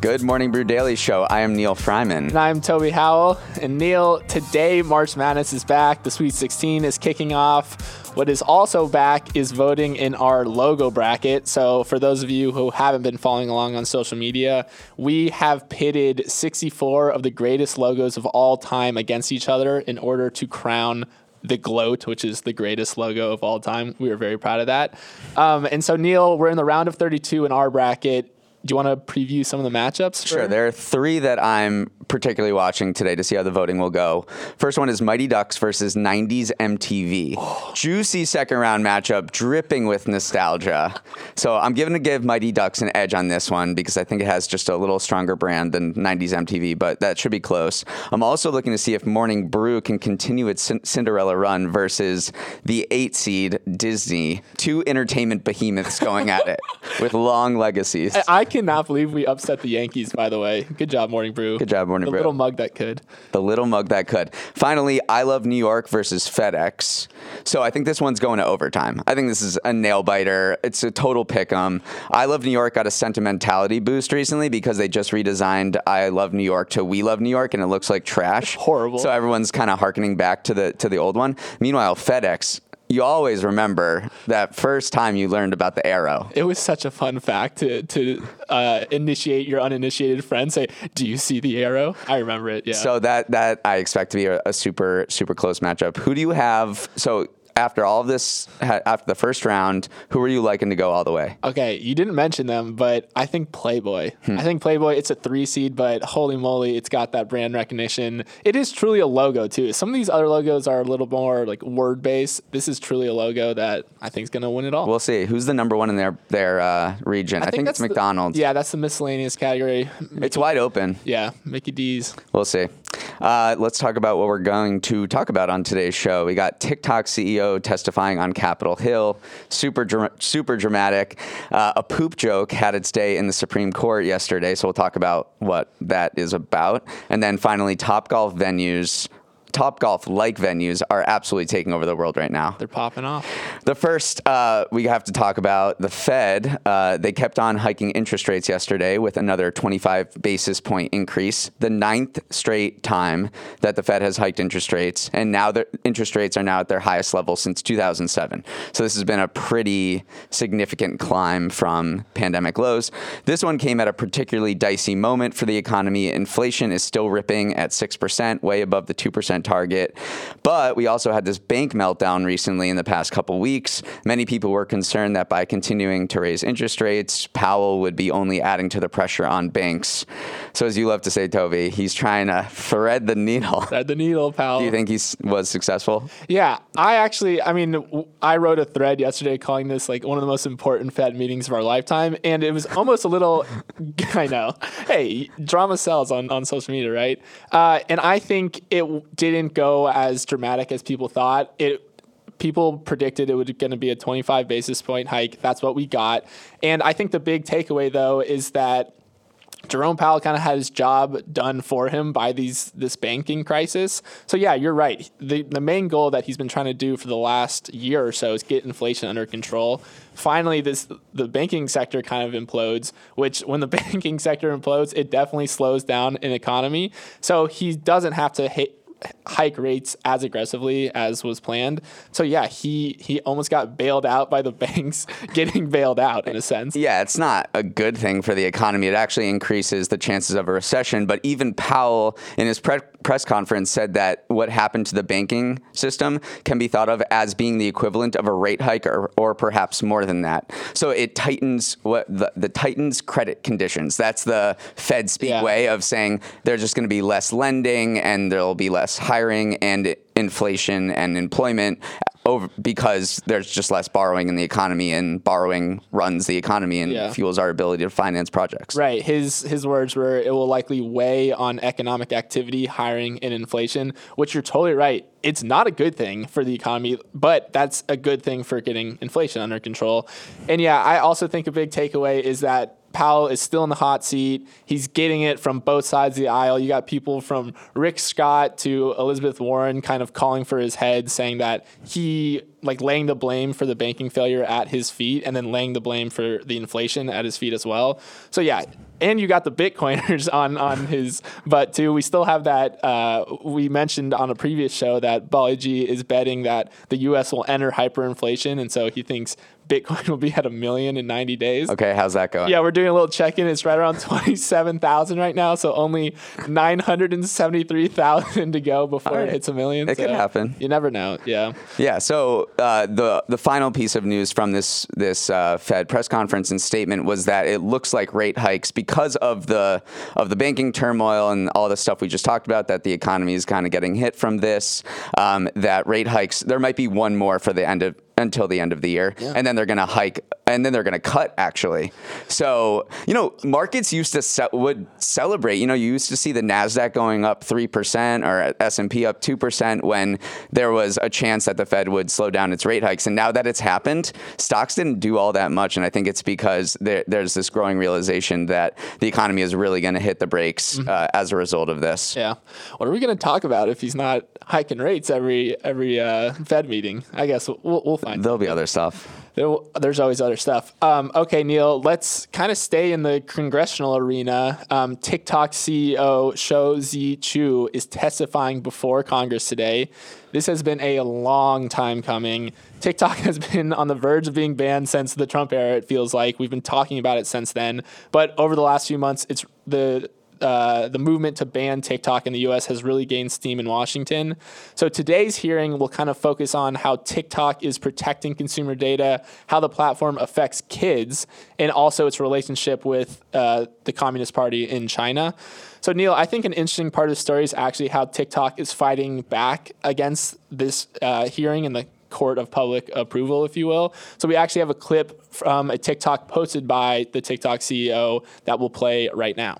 Good Morning Brew Daily Show. I am Neal Freyman. And I'm Toby Howell. And Neal, today March Madness is back. The Sweet 16 is kicking off. What is also back is voting in our logo bracket. So, for those of you who haven't been following along on social media, we have pitted 64 of the greatest logos of all time against each other in order to crown the gloat, which is the greatest logo of all time. We are very proud of that. Um, and so, Neal, we're in the round of 32 in our bracket do you want to preview some of the matchups? Sure. There are three that I'm particularly watching today to see how the voting will go. First one is Mighty Ducks versus 90s MTV. Oh. Juicy second round matchup, dripping with nostalgia. So I'm going to give Mighty Ducks an edge on this one because I think it has just a little stronger brand than 90s MTV, but that should be close. I'm also looking to see if Morning Brew can continue its Cinderella run versus the eight seed Disney. Two entertainment behemoths going at it with long legacies. I cannot believe we upset the Yankees, by the way. Good job, Morning Brew. Good job, Morning the Brew. Little mug that could. The little mug that could. Finally, I Love New York versus FedEx. So I think this one's going to overtime. I think this is a nail biter. It's a total pick 'em. I Love New York got a sentimentality boost recently because they just redesigned I Love New York to We Love New York and it looks like trash. It's horrible. So everyone's kind of harkening back to the to the old one. Meanwhile, FedEx you always remember that first time you learned about the arrow. It was such a fun fact to to uh, initiate your uninitiated friend. Say, "Do you see the arrow?" I remember it. Yeah. So that that I expect to be a, a super super close matchup. Who do you have? So after all of this, after the first round, who are you liking to go all the way? Okay, you didn't mention them, but I think Playboy. Hmm. I think Playboy, it's a three seed, but holy moly, it's got that brand recognition. It is truly a logo, too. Some of these other logos are a little more like word based. This is truly a logo that I think is going to win it all. We'll see. Who's the number one in their, their uh, region? I, I think, think it's McDonald's. The, yeah, that's the miscellaneous category. Mickey, it's wide open. Yeah, Mickey D's. We'll see. Uh, let's talk about what we're going to talk about on today's show. We got TikTok CEO testifying on Capitol Hill. Super, super dramatic. Uh, a poop joke had its day in the Supreme Court yesterday, so we'll talk about what that is about. And then finally, Top Golf venues Top Golf like venues are absolutely taking over the world right now. They're popping off. The first uh, we have to talk about the Fed. Uh, they kept on hiking interest rates yesterday with another 25 basis point increase, the ninth straight time that the Fed has hiked interest rates, and now the interest rates are now at their highest level since 2007. So this has been a pretty significant climb from pandemic lows. This one came at a particularly dicey moment for the economy. Inflation is still ripping at six percent, way above the two percent target. But we also had this bank meltdown recently in the past couple weeks. Many people were concerned that by continuing to raise interest rates, Powell would be only adding to the pressure on banks. So, as you love to say, Toby, he's trying to thread the needle. Thread the needle, pal. Do you think he was successful? Yeah, I actually, I mean, I wrote a thread yesterday calling this like one of the most important Fed meetings of our lifetime, and it was almost a little. I know. Hey, drama sells on on social media, right? Uh, and I think it didn't go as dramatic as people thought. It people predicted it was going to be a 25 basis point hike. That's what we got. And I think the big takeaway though is that Jerome Powell kind of had his job done for him by these this banking crisis. So yeah, you're right. The the main goal that he's been trying to do for the last year or so is get inflation under control. Finally, this the banking sector kind of implodes, which when the banking sector implodes, it definitely slows down an economy. So he doesn't have to hit hike rates as aggressively as was planned. So yeah, he he almost got bailed out by the banks getting bailed out in a sense. Yeah, it's not a good thing for the economy. It actually increases the chances of a recession, but even Powell in his pre- press conference said that what happened to the banking system can be thought of as being the equivalent of a rate hike or, or perhaps more than that. So it tightens what the, the tightens credit conditions. That's the Fed speak Yeah. way of saying there's just going to be less lending and there'll be less hiring and inflation and employment over because there's just less borrowing in the economy and borrowing runs the economy and Yeah. fuels our ability to finance projects. Right. His his words were it will likely weigh on economic activity, hiring, and inflation, which you're totally right. It's not a good thing for the economy, but that's a good thing for getting inflation under control. And yeah, I also think a big takeaway is that Powell is still in the hot seat. He's getting it from both sides of the aisle. You got people from Rick Scott to Elizabeth Warren kind of calling for his head, saying that he like laying the blame for the banking failure at his feet and then laying the blame for the inflation at his feet as well. So yeah, and you got the Bitcoiners on on his butt too. We still have that. Uh, we mentioned on a previous show that Balaji is betting that the U.S. will enter hyperinflation, and so he thinks Bitcoin will be at a million in 90 days. Okay, how's that going? Yeah, we're doing a little check in. It's right around 27,000 right now. So only 973,000 to go before All it hits a million. It could happen. You never know. Yeah. Yeah. So uh, the the final piece of news from this this uh, Fed press conference and statement was that it looks like rate hikes because of the of the banking turmoil and all the stuff we just talked about. That the economy is kind of getting hit from this. Um, that rate hikes. There might be one more for the end of until the end of the year, and then they're going to hike, and then they're going to cut. Actually, so you know, markets used to ce- would celebrate. You know, you used to see the Nasdaq going up three percent or S and P up two percent when there was a chance that the Fed would slow down its rate hikes. And now that it's happened, stocks didn't do all that much. And I think it's because there, there's this growing realization that the economy is really going to hit the brakes uh, as a result of this. Yeah. What are we going to talk about if he's not hiking rates every every uh, Fed meeting? I guess we'll, we'll find. There'll be other stuff. There, there's always other stuff. Um, okay, Neal, let's kind of stay in the congressional arena. Um, TikTok CEO Shou Zi Chew is testifying before Congress today. This has been a long time coming. TikTok has been on the verge of being banned since the Trump era, it feels like. We've been talking about it since then. But over the last few months, it's the uh, the movement to ban TikTok in the US has really gained steam in Washington. So today's hearing will kind of focus on how TikTok is protecting consumer data, how the platform affects kids, and also its relationship with uh, the Communist Party in China. So, Neal, I think an interesting part of the story is actually how TikTok is fighting back against this uh, hearing in the court of public approval, if you will. So, we actually have a clip from a TikTok posted by the TikTok CEO that will play right now.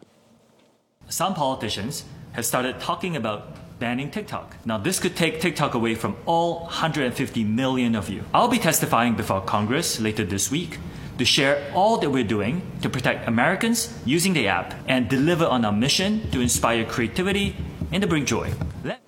Some politicians have started talking about banning TikTok. Now, this could take TikTok away from all 150 million of you. I'll be testifying before Congress later this week to share all that we're doing to protect Americans using the app and deliver on our mission to inspire creativity and to bring joy. Let-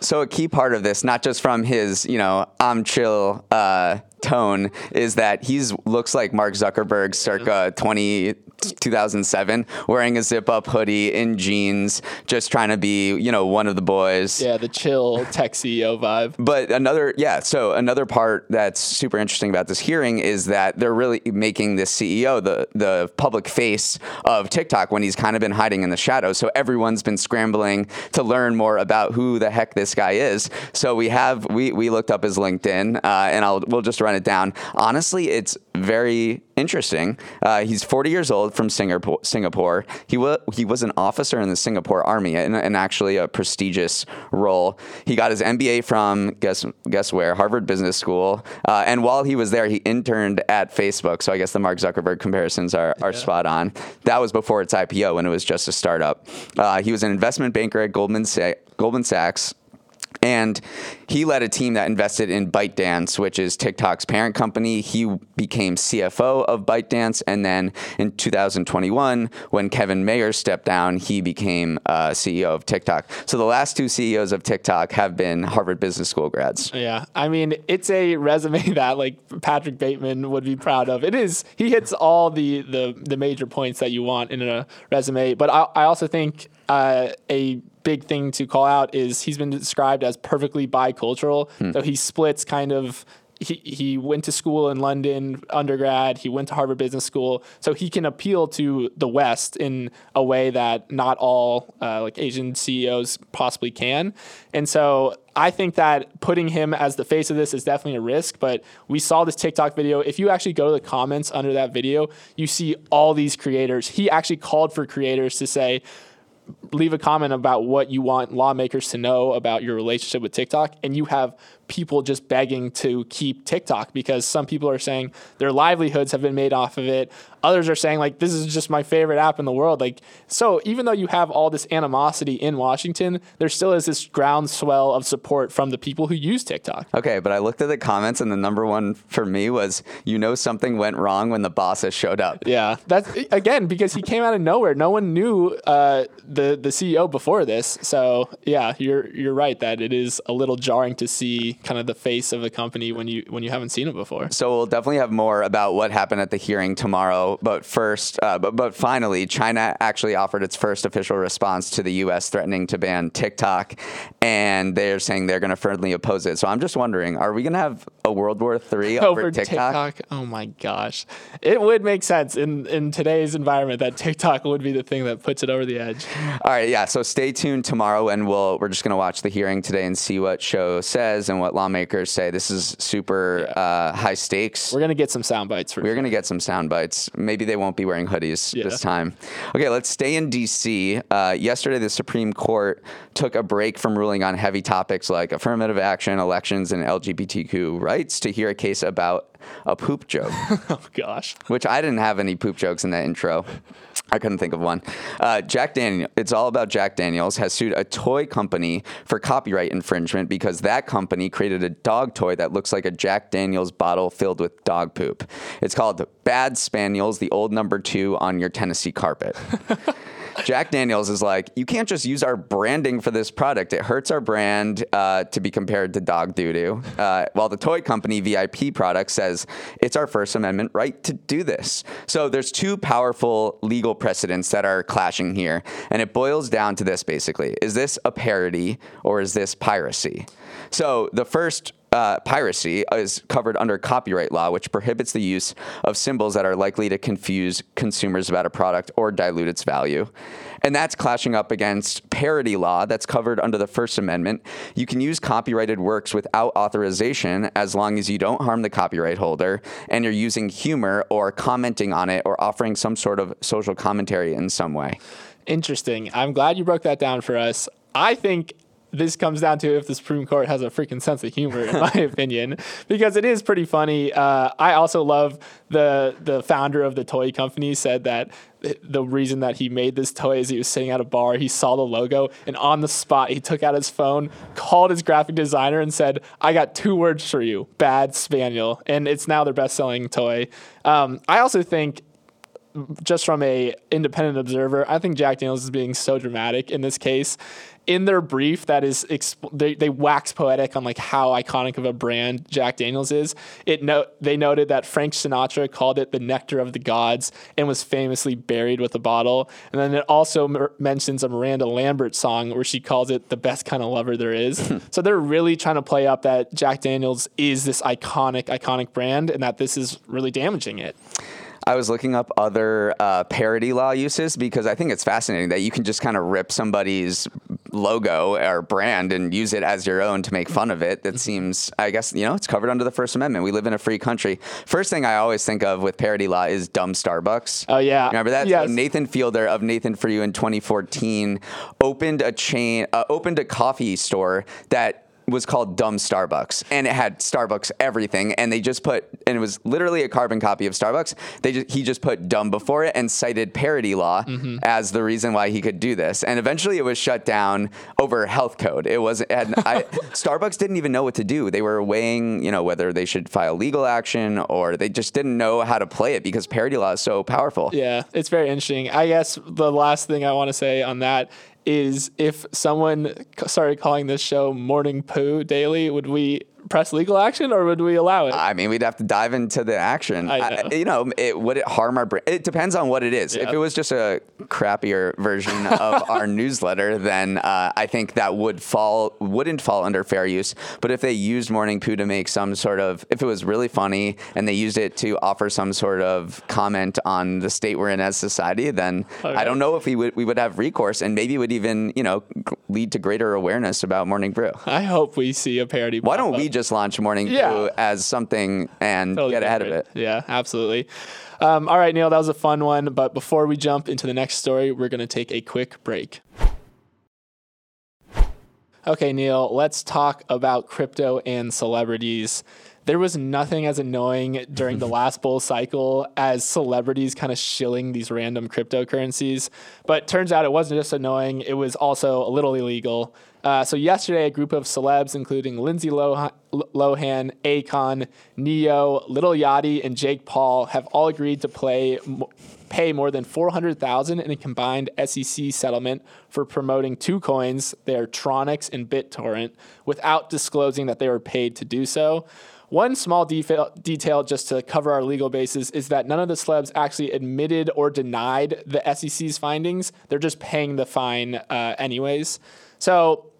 So a key part of this, not just from his, you know, I'm chill uh, tone, is that he's looks like Mark Zuckerberg circa 20, 2007, wearing a zip up hoodie in jeans, just trying to be, you know, one of the boys. Yeah, the chill tech CEO vibe. But another, yeah. So another part that's super interesting about this hearing is that they're really making this CEO the the public face of TikTok when he's kind of been hiding in the shadows. So everyone's been scrambling to learn more about who the heck this guy is. So we have we we looked up his LinkedIn, uh, and I'll we'll just run it down. Honestly, it's very interesting. Uh, he's 40 years old from Singapore. Singapore. He was he was an officer in the Singapore Army, and, and actually a prestigious role. He got his MBA from guess guess where Harvard Business School, uh, and while he was there, he interned at Facebook. So I guess the Mark Zuckerberg comparisons are, are spot on. That was before its IPO when it was just a startup. Uh, he was an investment banker at Goldman Sa- Goldman Sachs. And he led a team that invested in ByteDance, which is TikTok's parent company. He became CFO of ByteDance. And then in 2021, when Kevin Mayer stepped down, he became uh, CEO of TikTok. So the last two CEOs of TikTok have been Harvard Business School grads. Yeah, I mean, it's a resume that like Patrick Bateman would be proud of. It is. He hits all the the, the major points that you want in a resume. But I, I also think uh, a big thing to call out is he's been described as perfectly bicultural. So he splits kind of he, he went to school in London, undergrad. He went to Harvard Business School, so he can appeal to the West in a way that not all uh, like Asian CEOs possibly can. And so I think that putting him as the face of this is definitely a risk. But we saw this TikTok video. If you actually go to the comments under that video, you see all these creators. He actually called for creators to say leave a comment about what you want lawmakers to know about your relationship with TikTok, and you have people just begging to keep TikTok because some people are saying their livelihoods have been made off of it. Others are saying like this is just my favorite app in the world. Like so even though you have all this animosity in Washington, there still is this groundswell of support from the people who use TikTok. Okay, but I looked at the comments and the number one for me was you know something went wrong when the bosses showed up. Yeah. That's again because he came out of nowhere. No one knew uh, the the CEO before this. So yeah, you're you're right that it is a little jarring to see kind of the face of the company when you when you haven't seen it before. So we'll definitely have more about what happened at the hearing tomorrow. But first, uh, but but finally, China actually offered its first official response to the U.S. threatening to ban TikTok, and they're saying they're going to firmly oppose it. So I'm just wondering, are we going to have a World War III over, over TikTok? TikTok? Oh my gosh, it would make sense in in today's environment that TikTok would be the thing that puts it over the edge. All right, yeah. So stay tuned tomorrow, and we'll we're just going to watch the hearing today and see what show says and what lawmakers say. This is super yeah. uh, high stakes. We're gonna get some sound bites. For We're gonna get some sound bites. Maybe they won't be wearing hoodies yeah. this time. Okay, let's stay in D.C. Uh, yesterday, the Supreme Court took a break from ruling on heavy topics like affirmative action, elections, and LGBTQ rights to hear a case about a poop joke. oh gosh. Which I didn't have any poop jokes in that intro. I couldn't think of one. Uh, Jack Daniel, it's all about Jack Daniels, has sued a toy company for copyright infringement because that company created a dog toy that looks like a Jack Daniels bottle filled with dog poop. It's called Bad Spaniels, the old number two on your Tennessee carpet. Jack Daniels is like, you can't just use our branding for this product. It hurts our brand uh, to be compared to dog doo doo. Uh, while the toy company VIP Products says it's our First Amendment right to do this. So there's two powerful legal precedents that are clashing here, and it boils down to this basically: is this a parody or is this piracy? So the first uh, piracy is covered under copyright law, which prohibits the use of symbols that are likely to confuse consumers about a product or dilute its value. And that's clashing up against parody law that's covered under the First Amendment. You can use copyrighted works without authorization as long as you don't harm the copyright holder and you're using humor or commenting on it or offering some sort of social commentary in some way. Interesting. I'm glad you broke that down for us. I think this comes down to if the Supreme Court has a freaking sense of humor, in my opinion, because it is pretty funny. Uh, I also love the the founder of the toy company said that the reason that he made this toy is he was sitting at a bar, he saw the logo, and on the spot he took out his phone, called his graphic designer, and said, "I got two words for you: bad spaniel," and it's now their best selling toy. Um, I also think just from a independent observer, I think Jack Daniels is being so dramatic in this case in their brief that is exp- they, they wax poetic on like how iconic of a brand Jack Daniels is. It no- they noted that Frank Sinatra called it the nectar of the gods and was famously buried with a bottle. And then it also m- mentions a Miranda Lambert song where she calls it the best kind of lover there is. so they're really trying to play up that Jack Daniels is this iconic iconic brand and that this is really damaging it. I was looking up other uh, parody law uses because I think it's fascinating that you can just kind of rip somebody's logo or brand and use it as your own to make fun of it. That mm-hmm. seems, I guess, you know, it's covered under the First Amendment. We live in a free country. First thing I always think of with parody law is dumb Starbucks. Oh yeah, remember that? Yes. So Nathan Fielder of Nathan for You in 2014 opened a chain, uh, opened a coffee store that was called Dumb Starbucks, and it had Starbucks everything, and they just put, and it was literally a carbon copy of Starbucks. They just, he just put dumb before it and cited parody law mm-hmm. as the reason why he could do this, and eventually it was shut down over health code. It was, and I, Starbucks didn't even know what to do. They were weighing, you know, whether they should file legal action or they just didn't know how to play it because parody law is so powerful. Yeah, it's very interesting. I guess the last thing I want to say on that is if someone started calling this show Morning Poo Daily, would we press legal action, or would we allow it? I mean, we'd have to dive into the action. I I- you know, it, would it harm our brand? It depends on what it is. If it was just a crappier version of our newsletter, then uh, I think that would fall wouldn't fall under fair use. But if they used Morning Poo to make some sort of, if it was really funny and they used it to offer some sort of comment on the state we're in as society, then Okay. I don't know if we would we would have recourse, and maybe would even you know lead to greater awareness about Morning Brew. I hope we see a parody. Why don't up. we just launch Morning Yeah. Brew as something and Totally get ahead of it? Yeah, absolutely. Um, all right, Neal, that was a fun one. But before we jump into the next story, we're going to take a quick break. Okay, Neal, let's talk about crypto and celebrities. There was nothing as annoying during the last bull cycle as celebrities kind of shilling these random cryptocurrencies. But turns out it wasn't just annoying, it was also a little illegal. Uh, so, yesterday, a group of celebs, including Lindsay Lohan, Lohan Akon, Ne-Yo, Lil Yachty, and Jake Paul, have all agreed to play pay more than 400,000 in a combined SEC settlement for promoting two coins, they are Tronix and BitTorrent, without disclosing that they were paid to do so. One small detail, detail just to cover our legal basis is that none of the celebs actually admitted or denied the SEC's findings. They're just paying the fine uh, anyways. So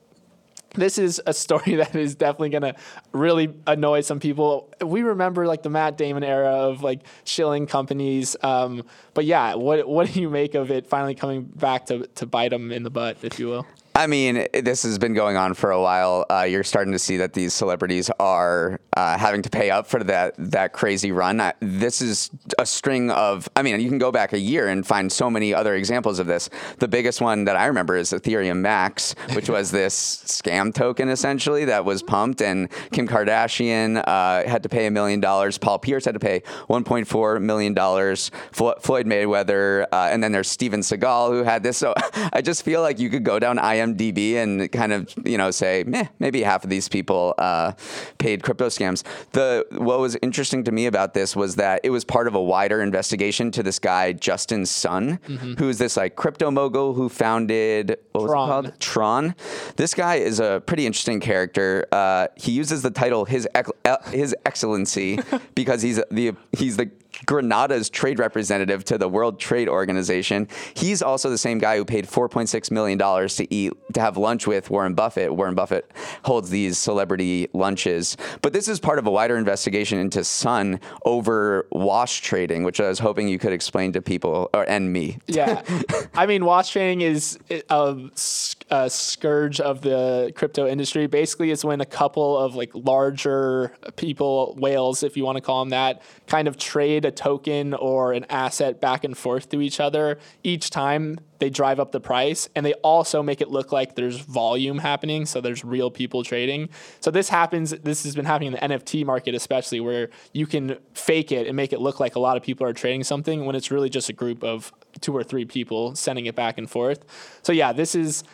this is a story that is definitely going to really annoy some people. We remember like the Matt Damon era of like shilling companies. Um, but yeah, what what do you make of it finally coming back to, to bite them in the butt, if you will? I mean, this has been going on for a while. Uh, you're starting to see that these celebrities are uh, having to pay up for that that crazy run. Uh, this is a string of. I mean, you can go back a year and find so many other examples of this. The biggest one that I remember is Ethereum Max, which was this scam token essentially that was pumped, and Kim Kardashian uh, had to pay a million dollars. Paul Pierce had to pay 1.4 million dollars. Floyd Mayweather, uh, and then there's Steven Seagal who had this. So I just feel like you could go down IMDb and kind of you know say, meh, maybe half of these people uh, paid crypto scams. The what was interesting to me about this was that it was part of a wider investigation to this guy Justin Sun, who's this like crypto mogul who founded what was Tron. it called? Tron. This guy is a pretty interesting character. Uh, he uses the title His uh, His Excellency because he's the he's the Grenada's trade representative to the World Trade Organization. He's also the same guy who paid 4.6 million dollars to eat to have lunch with Warren Buffett. Warren Buffett holds these celebrity lunches. But this is part of a wider investigation into Sun over wash trading, which I was hoping you could explain to people or and me. Yeah, I mean, wash trading is a, a scourge of the crypto industry. Basically, it's when a couple of like larger people, whales, if you want to call them that, kind of trade a token or an asset back and forth to each other. Each time they drive up the price, and they also make it look like there's volume happening, so there's real people trading. So this happens. This has been happening in the NFT market, especially where you can fake it and make it look like a lot of people are trading something when it's really just a group of two or three people sending it back and forth. So yeah, this is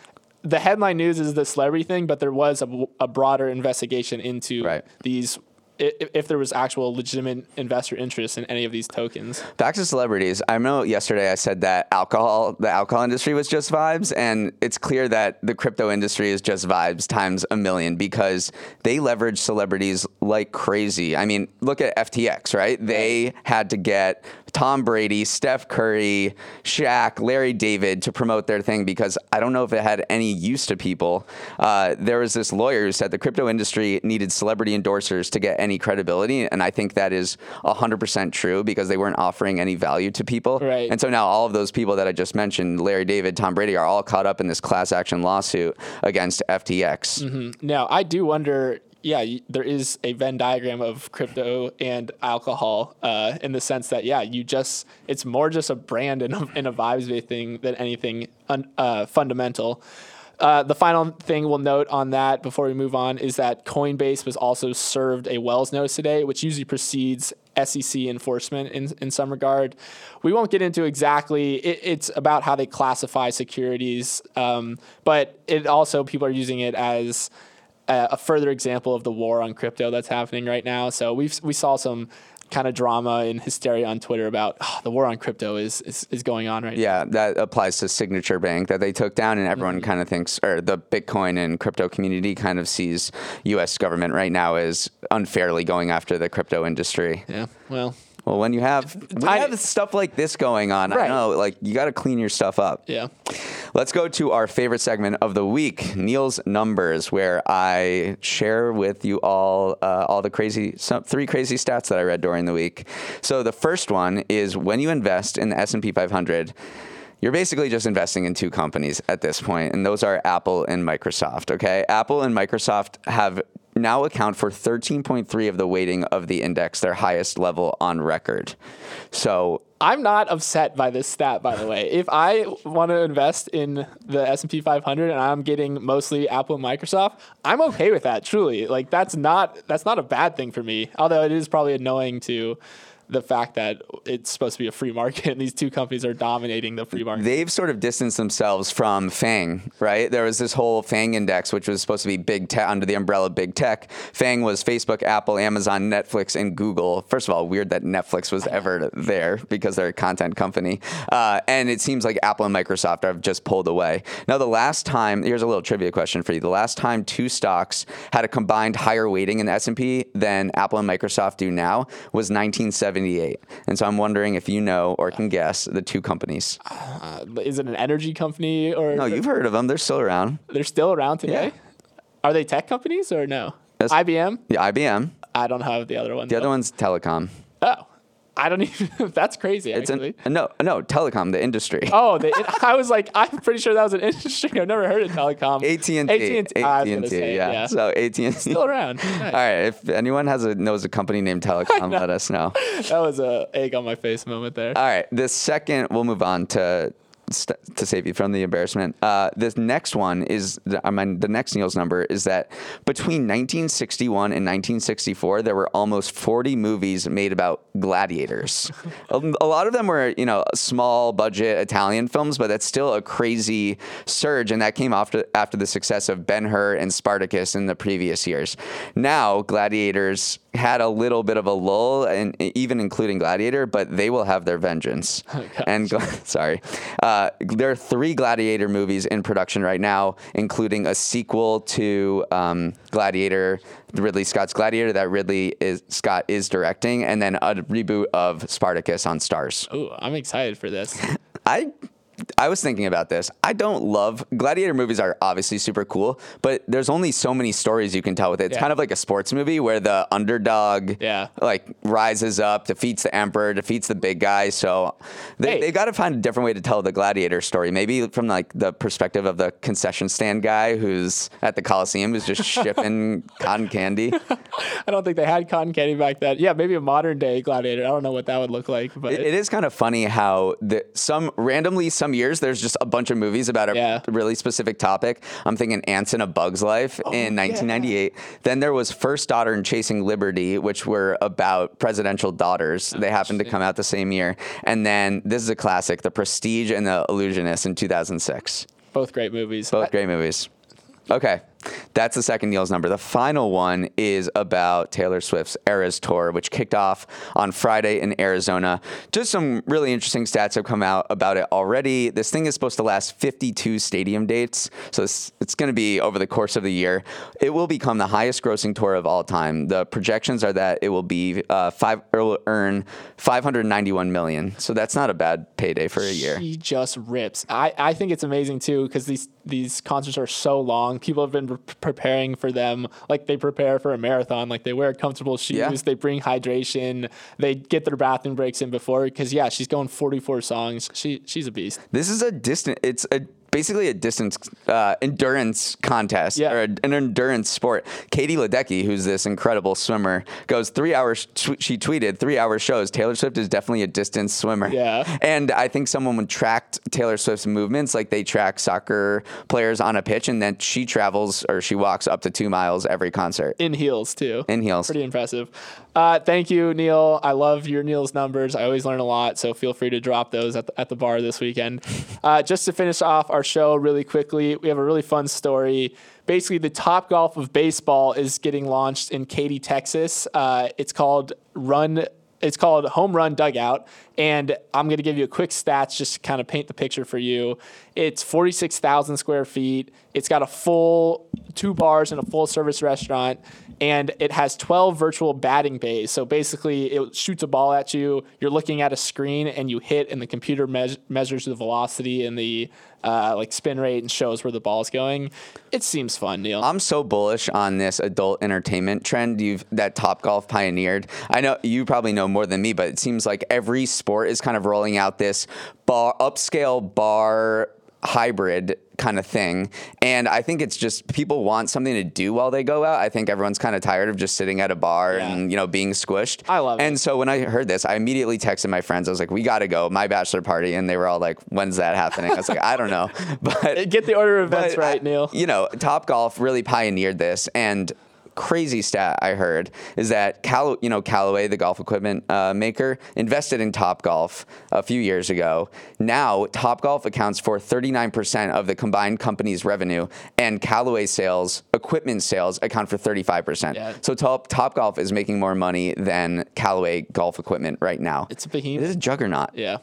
the headline news is the celebrity thing, but there was a, a broader investigation into Right. these. i- If there was actual legitimate investor interest in any of these tokens, Back to celebrities. I know yesterday I said that alcohol, the alcohol industry was just vibes, and it's clear that the crypto industry is just vibes times a million because they leverage celebrities like crazy. I mean, look at FTX, right? They had to get Tom Brady, Steph Curry, Shaq, Larry David to promote their thing because I don't know if it had any use to people. Uh, there was this lawyer who said the crypto industry needed celebrity endorsers to get any credibility, and I think that is 100% true because they weren't offering any value to people. Right. And so now all of those people that I just mentioned, Larry David, Tom Brady, are all caught up in this class action lawsuit against FTX. Now, I do wonder. Yeah, there is a Venn diagram of crypto and alcohol uh, in the sense that yeah, you just it's more just a brand and a, and a vibes thing than anything un, uh, fundamental. Uh, the final thing we'll note on that before we move on is that Coinbase was also served a Wells notice today, which usually precedes SEC enforcement in, in some regard. We won't get into exactly, it, it's about how they classify securities, um, but it also, people are using it as a, a further example of the war on crypto that's happening right now. So we we saw some kind of drama and hysteria on Twitter about oh, the war on crypto is, is is going on right now. Yeah, that applies to Signature Bank that they took down, and everyone mm-hmm. kind of thinks, or the Bitcoin and crypto community kind of sees U.S. government right now as unfairly going after the crypto industry. Yeah. Well, Well, when you have when you have stuff like this going on, I Right. know, like you got to clean your stuff up. yeah. Let's go to our favorite segment of the week, Neal's numbers, where I share with you all uh, all the crazy some, three crazy stats that I read during the week. So the first one is when you invest in the S and P 500. You're basically just investing in two companies at this point, and those are Apple and Microsoft. Okay, Apple and Microsoft have now account for 13.3 of the weighting of the index, their highest level on record. So I'm not upset by this stat, by the way. If I want to invest in the S&P 500 and I'm getting mostly Apple and Microsoft, I'm okay with that. Truly, like that's not that's not a bad thing for me. Although it is probably annoying to the fact that it's supposed to be a free market and these two companies are dominating the free market. they've sort of distanced themselves from FANG, right? There was this whole FANG index, which was supposed to be big tech under the umbrella of big tech. FANG was Facebook, Apple, Amazon, Netflix, and Google. First of all, weird that Netflix was ever there because they're a content company. Uh, and it seems like Apple and Microsoft have just pulled away. Now, the last time, here's a little trivia question for you. The last time two stocks had a combined higher weighting in the S&P than Apple and Microsoft do now was 1978. And so I'm wondering if you know or can guess the two companies. Uh, is it an energy company or No, you've heard of them. They're still around. they're still around today? Yeah. Are they tech companies or no? Yes. IBM? The IBM. I don't have the other one. The other one's telecom. Oh, I don't even. That's crazy. It's Actually. an, no, no, telecom, the industry. Oh, they, I was like, I'm pretty sure that was an industry. I've never heard of telecom. AT&T. AT&T. I was gonna AT&T, yeah. yeah. So AT&T. Still around. All right. If anyone has a knows a company named Telecom, let us know. That was a egg on my face moment there. All right. The second, we'll move on to st- to save you from the embarrassment. Uh, this next one is, the, I mean, the next Neal's number is that between 1961 and 1964, there were almost 40 movies made about gladiators. a, a lot of them were, you know, small budget Italian films, but that's still a crazy surge, and that came after after the success of Ben Hur and Spartacus in the previous years. Now, gladiators had a little bit of a lull, and even including Gladiator, but they will have their vengeance. and sorry, uh, there are three Gladiator movies in production right now, including a sequel to um, Gladiator, Ridley Scott's Gladiator that Ridley is, Scott is directing, and then a reboot of Spartacus on Starz. Oh, I'm excited for this. I I was thinking about this. I don't love gladiator movies are obviously super cool, but there's only so many stories you can tell with it. It's Yeah. kind of like a sports movie where the underdog Yeah. like rises up, defeats the emperor, defeats the big guy. So they Hey. they got to find a different way to tell the gladiator story. Maybe from like the perspective of the concession stand guy who's at the Coliseum who's just shipping cotton candy. I don't think they had cotton candy back then. Yeah, maybe a modern day gladiator. I don't know what that would look like, but It, it is kind of funny how the, some randomly some years there's just a bunch of movies about a Yeah. really specific topic. I'm thinking Antz in a Bug's Life oh, in 1998. Then there was First Daughter and Chasing Liberty, which were about presidential daughters. Oh, they happened to come out the same year. And then this is a classic, The Prestige and The Illusionist in 2006. both great movies. Both great movies. Okay. That's the second Neal's number. The final one is about Taylor Swift's Eras Tour, which kicked off on Friday in Arizona. Just some really interesting stats have come out about it already. This thing is supposed to last 52 stadium dates, so it's, it's going to be over the course of the year. It will become the highest grossing tour of all time. The projections are that it will be uh, five, will earn 591 million. So that's not a bad payday for a year. She just rips. I, I think it's amazing too because these these concerts are so long. People have been pre- preparing for them like they prepare for a marathon. Like they wear comfortable shoes, Yeah. they bring hydration, they get their bathroom breaks in before. Because yeah, she's going 44 songs. She she's a beast. This is a distant. It's a basically a distance uh, endurance contest Yeah. or an endurance sport. Katie Ledecky, who's this incredible swimmer, goes three hours. Tw- she tweeted three hours shows Taylor Swift is definitely a distance swimmer. Yeah. and I think someone would track Taylor Swift's movements like they track soccer players on a pitch, and then she travels or she walks up to two miles every concert. In heels too. In heels. Pretty impressive. Uh, thank you, Neal. I love your Neal's numbers. I always learn a lot, so feel free to drop those at the, at the bar this weekend. Uh, just to finish off our show really quickly, we have a really fun story. Basically, the Top Golf of baseball is getting launched in Katy, Texas. Uh, it's called Run It's called Home Run Dugout, and I'm going to give you a quick stats just to kind of paint the picture for you. It's 46,000 square feet. It's got a full two bars and a full service restaurant, and it has 12 virtual batting bays. So basically, it shoots a ball at you. You're looking at a screen, and you hit, and the computer me- measures the velocity and the uh, like spin rate and shows where the ball's going. It seems fun, Neal. I'm so bullish on this adult entertainment trend you've that Top Golf pioneered. I know you probably know more than me, but it seems like every sport is kind of rolling out this bar upscale bar hybrid kind of thing. And I think it's just people want something to do while they go out. I think everyone's kind of tired of just sitting at a bar Yeah. and, you know, being squished. I love it. And so when I heard this, I immediately texted my friends. I was like, we got to go. My bachelor party. And they were all like, when's that happening? I was like, I don't know. But Get the order of events right, I- Neal. You know, Top Golf really pioneered this, and crazy stat I heard is that Cal, you know, Callaway, the golf equipment uh, maker, invested in Top Golf a few years ago. Now, Top Golf accounts for 39% of the combined company's revenue, and Callaway sales, equipment sales, account for 35%. Yeah. So Top Top Golf is making more money than Callaway golf equipment right now. It's a behemoth. is a juggernaut. Yeah.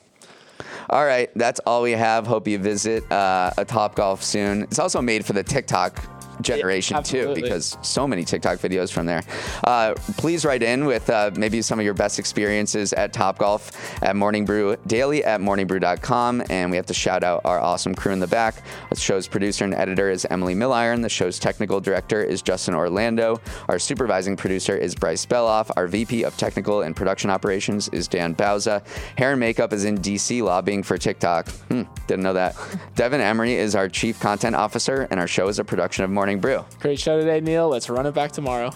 All right, that's all we have. Hope you visit uh, a Top Golf soon. It's also made for the TikTok generation too, because so many TikTok videos from there. Uh, please write in with uh, maybe some of your best experiences at Top Golf at Morning Brew Daily at morningbrew.com. And we have to shout out our awesome crew in the back. The show's producer and editor is Emily Milliron. The show's technical director is Justin Orlando. Our supervising producer is Bryce Beloff. Our VP of technical and production operations is Dan Bauza. Hair and makeup is in DC lobbying for TikTok. Hmm, didn't know that. Devin Emery is our chief content officer, and our show is a production of Morning Brew. Great show today, Neal. Let's run it back tomorrow.